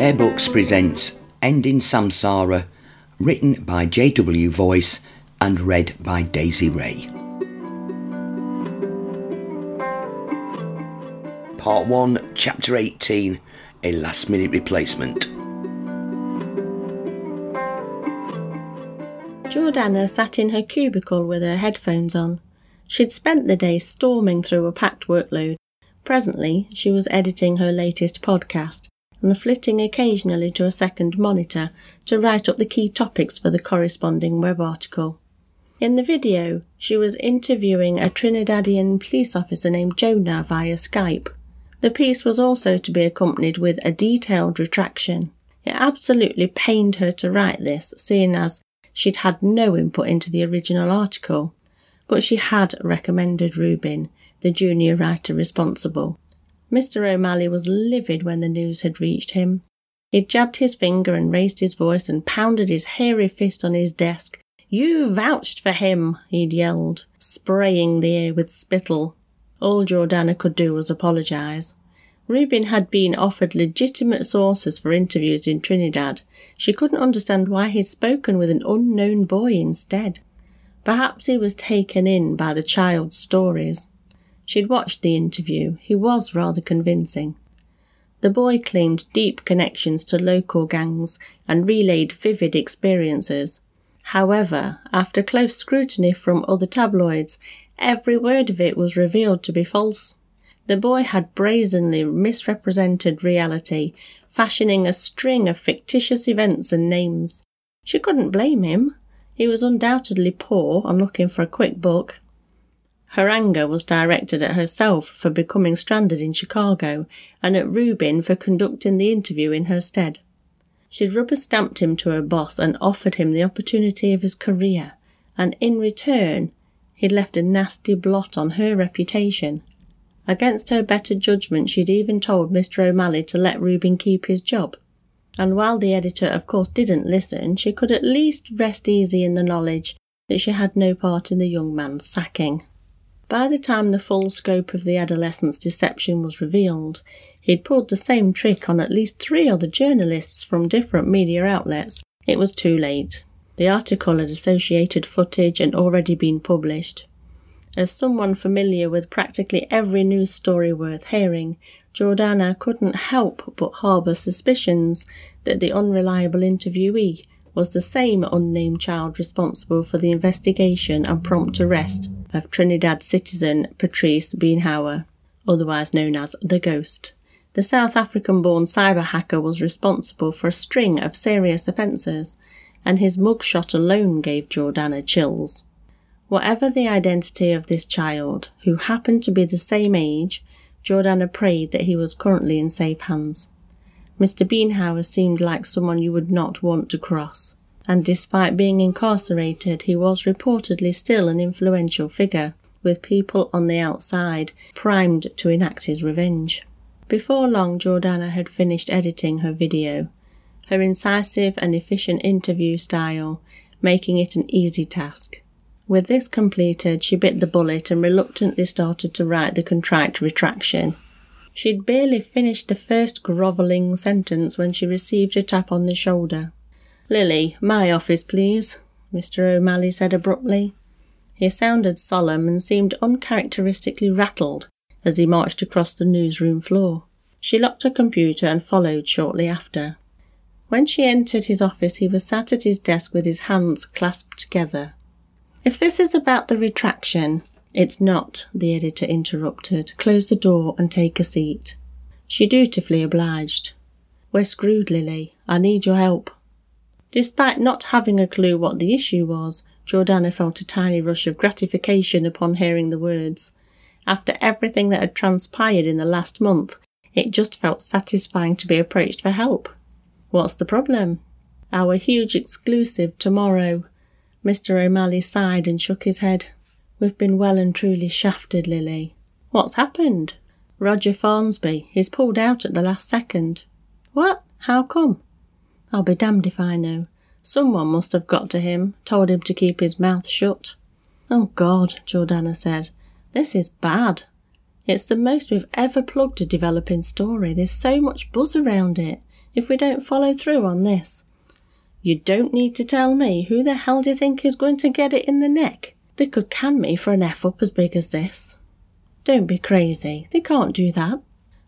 Bear Books presents Ending Samsara, written by J.W. Voice and read by Daisy Ray. Part 1, Chapter 18 A Last Minute Replacement. Jordana sat in her cubicle with her headphones on. She'd spent the day storming through a packed workload. Presently, she was editing her latest podcast and flitting occasionally to a second monitor to write up the key topics for the corresponding web article. In the video, she was interviewing a Trinidadian police officer named Jonah via Skype. The piece was also to be accompanied with a detailed retraction. It absolutely pained her to write this, seeing as she'd had no input into the original article. But she had recommended Rubin, the junior writer responsible. Mr. O'Malley was livid when the news had reached him. He jabbed his finger and raised his voice and pounded his hairy fist on his desk. You vouched for him, he'd yelled, spraying the air with spittle. All Jordana could do was apologize. Rubin had been offered legitimate sources for interviews in Trinidad. She couldn't understand why he'd spoken with an unknown boy instead. Perhaps he was taken in by the child's stories. She'd watched the interview. He was rather convincing. The boy claimed deep connections to local gangs and relayed vivid experiences. However, after close scrutiny from other tabloids, every word of it was revealed to be false. The boy had brazenly misrepresented reality, fashioning a string of fictitious events and names. She couldn't blame him. He was undoubtedly poor and looking for a quick buck. Her anger was directed at herself for becoming stranded in Chicago and at Rubin for conducting the interview in her stead. She'd rubber stamped him to her boss and offered him the opportunity of his career, and in return, he'd left a nasty blot on her reputation. Against her better judgment, she'd even told Mr. O'Malley to let Rubin keep his job. And while the editor, of course, didn't listen, she could at least rest easy in the knowledge that she had no part in the young man's sacking. By the time the full scope of the adolescent's deception was revealed, he'd pulled the same trick on at least three other journalists from different media outlets. It was too late. The article had associated footage and already been published. As someone familiar with practically every news story worth hearing, Jordana couldn't help but harbour suspicions that the unreliable interviewee was the same unnamed child responsible for the investigation and prompt arrest of Trinidad citizen Patrice Beenhauer, otherwise known as the Ghost. The South African born cyber hacker was responsible for a string of serious offences, and his mugshot alone gave Jordana chills. Whatever the identity of this child, who happened to be the same age, Jordana prayed that he was currently in safe hands. Mr. Beenhauer seemed like someone you would not want to cross and despite being incarcerated, he was reportedly still an influential figure, with people on the outside primed to enact his revenge. Before long, Jordana had finished editing her video, her incisive and efficient interview style making it an easy task. With this completed, she bit the bullet and reluctantly started to write the contrite retraction. She'd barely finished the first grovelling sentence when she received a tap on the shoulder. Lily, my office, please, Mr. O'Malley said abruptly. He sounded solemn and seemed uncharacteristically rattled as he marched across the newsroom floor. She locked her computer and followed shortly after. When she entered his office, he was sat at his desk with his hands clasped together. If this is about the retraction, it's not, the editor interrupted. Close the door and take a seat. She dutifully obliged. We're screwed, Lily. I need your help. Despite not having a clue what the issue was, Jordana felt a tiny rush of gratification upon hearing the words. After everything that had transpired in the last month, it just felt satisfying to be approached for help. What's the problem? Our huge exclusive tomorrow. Mr. O'Malley sighed and shook his head. We've been well and truly shafted, Lily. What's happened? Roger Farnsby. He's pulled out at the last second. What? How come? I'll be damned if I know. Someone must have got to him, told him to keep his mouth shut. Oh God, Jordana said. This is bad. It's the most we've ever plugged a developing story. There's so much buzz around it. if we don't follow through on this. You don't need to tell me who the hell do you think is going to get it in the neck? They could can me for an F up as big as this. Don't be crazy. They can't do that.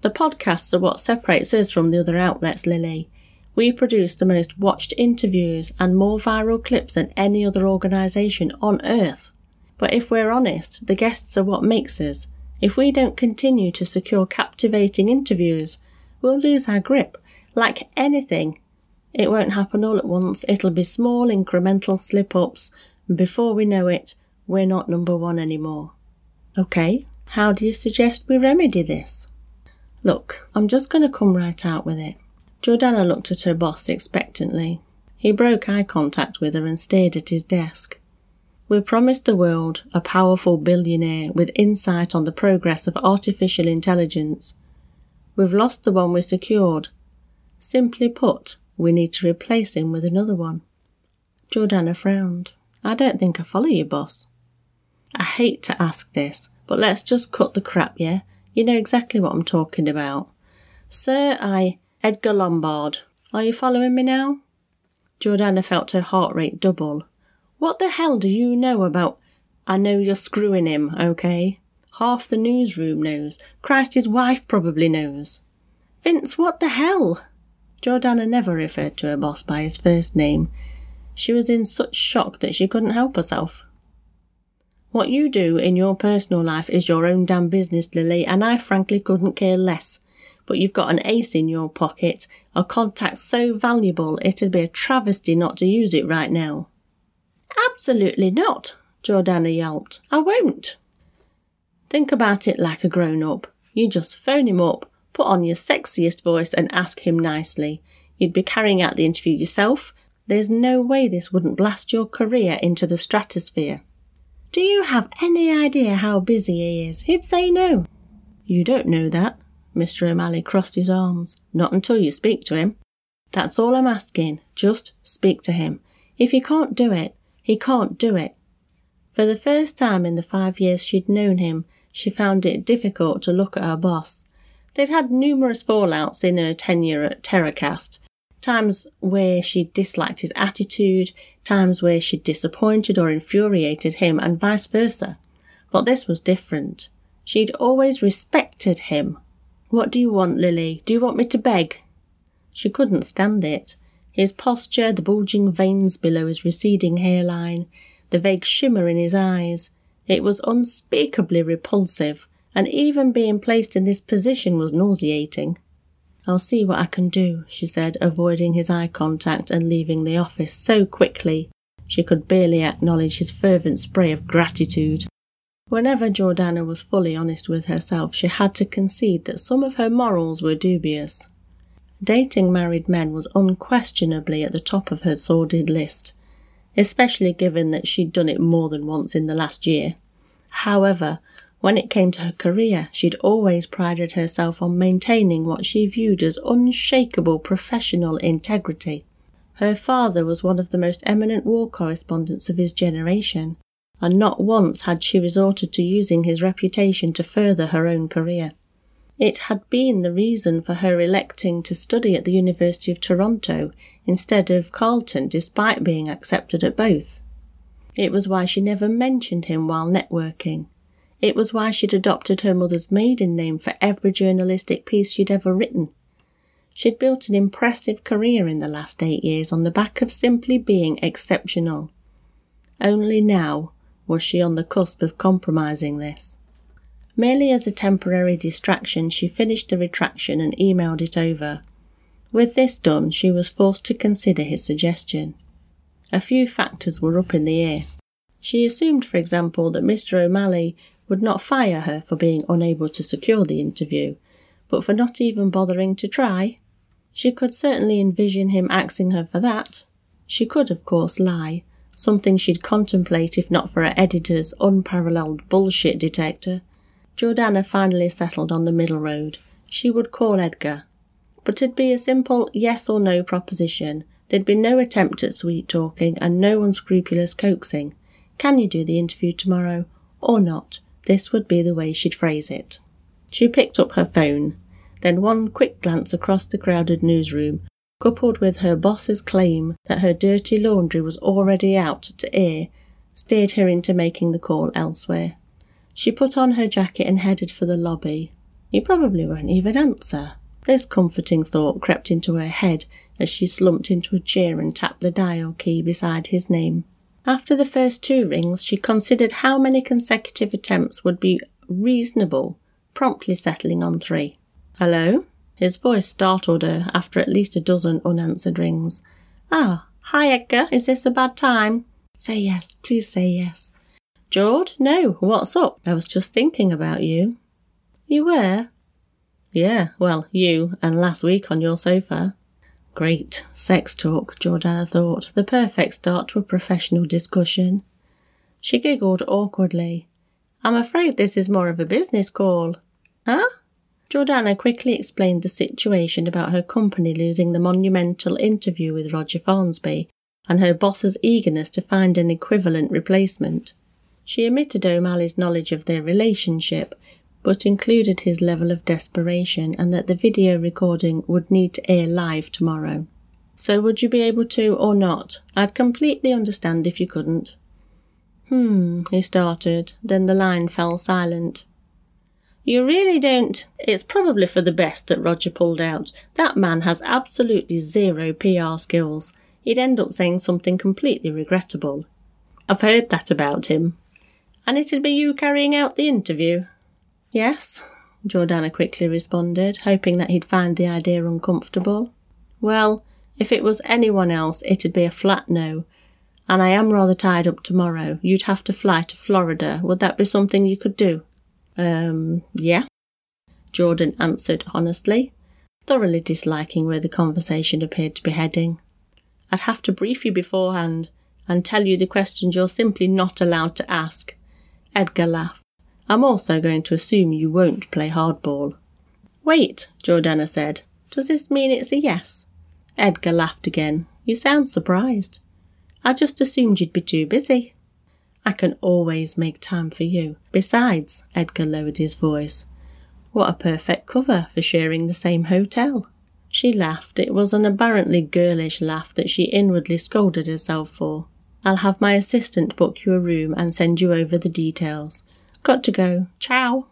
The podcasts are what separates us from the other outlets, Lily. We produce the most watched interviews and more viral clips than any other organisation on earth. But if we're honest, the guests are what makes us. If we don't continue to secure captivating interviews, we'll lose our grip. Like anything, it won't happen all at once. It'll be small incremental slip ups, and before we know it, we're not number one anymore. Okay, how do you suggest we remedy this? Look, I'm just going to come right out with it. Jordana looked at her boss expectantly. He broke eye contact with her and stared at his desk. We promised the world a powerful billionaire with insight on the progress of artificial intelligence. We've lost the one we secured. Simply put, we need to replace him with another one. Jordana frowned. I don't think I follow you, boss. I hate to ask this, but let's just cut the crap, yeah? You know exactly what I'm talking about. Sir, I. Edgar Lombard. Are you following me now? Jordana felt her heart rate double. What the hell do you know about. I know you're screwing him, okay? Half the newsroom knows. Christ, his wife probably knows. Vince, what the hell? Jordana never referred to her boss by his first name. She was in such shock that she couldn't help herself. What you do in your personal life is your own damn business, Lily, and I frankly couldn't care less but you've got an ace in your pocket, a contact so valuable it'd be a travesty not to use it right now. Absolutely not, Jordana yelped. I won't. Think about it like a grown up. You just phone him up, put on your sexiest voice, and ask him nicely. You'd be carrying out the interview yourself. There's no way this wouldn't blast your career into the stratosphere. Do you have any idea how busy he is? He'd say no. You don't know that. Mr. O'Malley crossed his arms. Not until you speak to him. That's all I'm asking. Just speak to him. If he can't do it, he can't do it. For the first time in the five years she'd known him, she found it difficult to look at her boss. They'd had numerous fallouts in her tenure at Terracast, times where she'd disliked his attitude, times where she'd disappointed or infuriated him, and vice versa. But this was different. She'd always respected him what do you want, Lily? Do you want me to beg? She couldn't stand it. His posture, the bulging veins below his receding hairline, the vague shimmer in his eyes. It was unspeakably repulsive, and even being placed in this position was nauseating. I'll see what I can do, she said, avoiding his eye contact and leaving the office so quickly she could barely acknowledge his fervent spray of gratitude. Whenever Jordana was fully honest with herself, she had to concede that some of her morals were dubious. Dating married men was unquestionably at the top of her sordid list, especially given that she'd done it more than once in the last year. However, when it came to her career, she'd always prided herself on maintaining what she viewed as unshakable professional integrity. Her father was one of the most eminent war correspondents of his generation, and not once had she resorted to using his reputation to further her own career. It had been the reason for her electing to study at the University of Toronto instead of Carleton, despite being accepted at both. It was why she never mentioned him while networking. It was why she'd adopted her mother's maiden name for every journalistic piece she'd ever written. She'd built an impressive career in the last eight years on the back of simply being exceptional. Only now, was she on the cusp of compromising this? Merely as a temporary distraction, she finished the retraction and emailed it over. With this done, she was forced to consider his suggestion. A few factors were up in the air. She assumed, for example, that Mr. O'Malley would not fire her for being unable to secure the interview, but for not even bothering to try. She could certainly envision him axing her for that. She could, of course, lie, something she'd contemplate if not for her editor's unparalleled bullshit detector. Jordana finally settled on the middle road. She would call Edgar. But it'd be a simple yes or no proposition. There'd be no attempt at sweet talking and no unscrupulous coaxing. Can you do the interview tomorrow? Or not? This would be the way she'd phrase it. She picked up her phone. then one quick glance across the crowded newsroom, coupled with her boss's claim that her dirty laundry was already out to air, steered her into making the call elsewhere. She put on her jacket and headed for the lobby. He probably won't even answer. This comforting thought crept into her head as she slumped into a chair and tapped the dial key beside his name. After the first two rings, she considered how many consecutive attempts would be reasonable, promptly settling on three. Hello? His voice startled her after at least a dozen unanswered rings. Ah, hi Edgar, is this a bad time? Say yes, please say yes. George, no, what's up? I was just thinking about you. You were? Yeah, well, you, and last week on your sofa. Great. Sex talk, Jordana thought. The perfect start to a professional discussion. She giggled awkwardly. I'm afraid this is more of a business call. Huh? Jordana quickly explained the situation about her company losing the monumental interview with Roger Farnsby and her boss's eagerness to find an equivalent replacement. She omitted O'Malley's knowledge of their relationship, but included his level of desperation and that the video recording would need to air live tomorrow. So would you be able to or not? I'd completely understand if you couldn't. Hmm, he started, then the line fell silent. You really don't. It's probably for the best that Roger pulled out. That man has absolutely zero PR skills. He'd end up saying something completely regrettable. I've heard that about him. And it'd be you carrying out the interview? Yes, Jordana quickly responded, hoping that he'd find the idea uncomfortable. Well, if it was anyone else, it'd be a flat no. And I am rather tied up tomorrow. You'd have to fly to Florida. Would that be something you could do? Um, yeah, Jordan answered honestly, thoroughly disliking where the conversation appeared to be heading. I'd have to brief you beforehand and tell you the questions you're simply not allowed to ask. Edgar laughed. I'm also going to assume you won't play hardball. Wait, Jordana said. Does this mean it's a yes? Edgar laughed again. You sound surprised. I just assumed you'd be too busy. I can always make time for you. Besides, Edgar lowered his voice, what a perfect cover for sharing the same hotel. She laughed. It was an aberrantly girlish laugh that she inwardly scolded herself for. I'll have my assistant book you a room and send you over the details. Got to go. Ciao.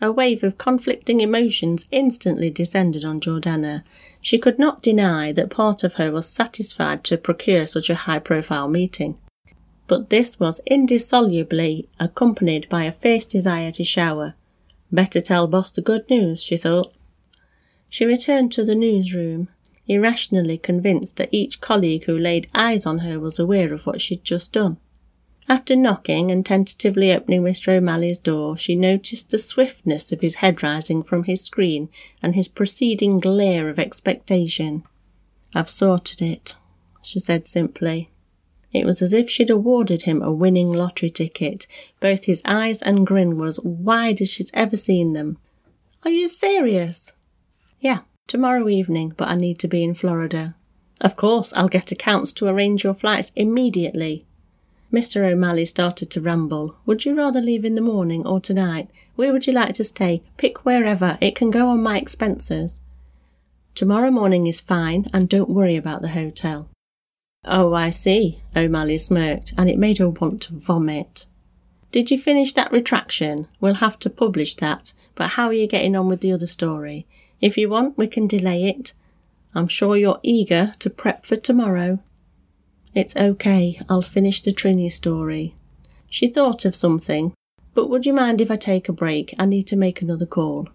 A wave of conflicting emotions instantly descended on Jordana. She could not deny that part of her was satisfied to procure such a high profile meeting. But this was indissolubly accompanied by a fierce desire to shower. Better tell boss the good news, she thought. She returned to the newsroom, irrationally convinced that each colleague who laid eyes on her was aware of what she'd just done. After knocking and tentatively opening Mr. O'Malley's door, she noticed the swiftness of his head rising from his screen and his preceding glare of expectation. I've sorted it, she said simply. It was as if she'd awarded him a winning lottery ticket. Both his eyes and grin were as wide as she's ever seen them. Are you serious? Yeah, tomorrow evening, but I need to be in Florida. Of course, I'll get accounts to arrange your flights immediately. Mr. O'Malley started to ramble. Would you rather leave in the morning or tonight? Where would you like to stay? Pick wherever. It can go on my expenses. Tomorrow morning is fine, and don't worry about the hotel. Oh, I see, O'Malley smirked, and it made her want to vomit. Did you finish that retraction? We'll have to publish that, but how are you getting on with the other story? If you want, we can delay it. I'm sure you're eager to prep for tomorrow. It's okay, I'll finish the Trini story. She thought of something. But would you mind if I take a break? I need to make another call.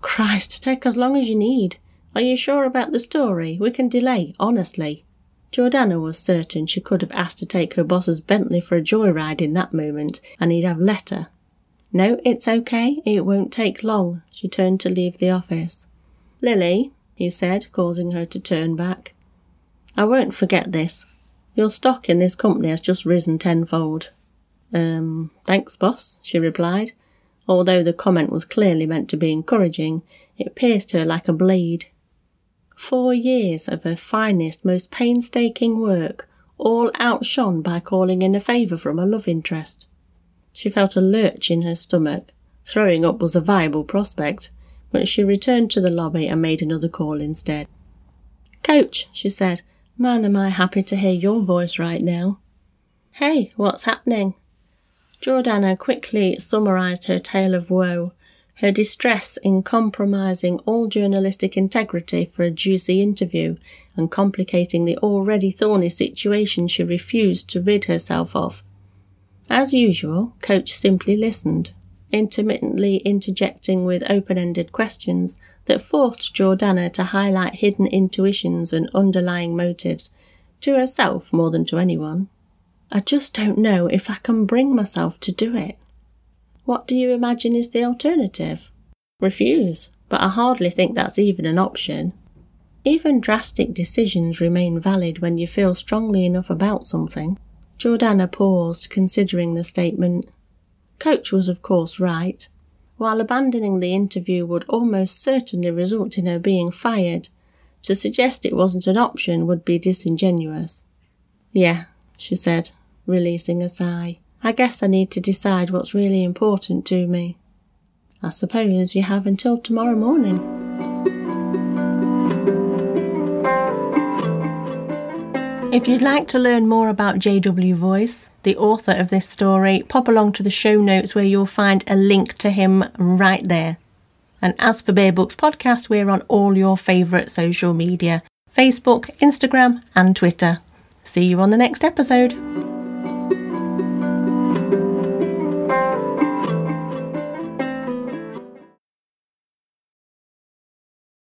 Christ, take as long as you need. Are you sure about the story? We can delay, honestly. Jordana was certain she could have asked to take her boss's Bentley for a joyride in that moment, and he'd have let her. No, it's okay. It won't take long. She turned to leave the office. Lily, he said, causing her to turn back. I won't forget this. Your stock in this company has just risen tenfold. Um, thanks, boss, she replied. Although the comment was clearly meant to be encouraging, it pierced her like a blade. Four years of her finest, most painstaking work, all outshone by calling in a favour from a love interest. She felt a lurch in her stomach. Throwing up was a viable prospect. but she returned to the lobby and made another call instead. Coach, she said, man, am I happy to hear your voice right now. Hey, what's happening? Jordana quickly summarised her tale of woe, her distress in compromising all journalistic integrity for a juicy interview and complicating the already thorny situation she refused to rid herself of. As usual, Coach simply listened, intermittently interjecting with open ended questions that forced Jordana to highlight hidden intuitions and underlying motives, to herself more than to anyone. I just don't know if I can bring myself to do it. What do you imagine is the alternative? Refuse, but I hardly think that's even an option. Even drastic decisions remain valid when you feel strongly enough about something. Jordana paused, considering the statement. Coach was, of course, right. While abandoning the interview would almost certainly result in her being fired, to suggest it wasn't an option would be disingenuous. Yeah, she said, releasing a sigh. I guess I need to decide what's really important to me. I suppose you have until tomorrow morning. If you'd like to learn more about JW Voice, the author of this story, pop along to the show notes where you'll find a link to him right there. And as for Bear Books Podcast, we're on all your favourite social media Facebook, Instagram, and Twitter. See you on the next episode.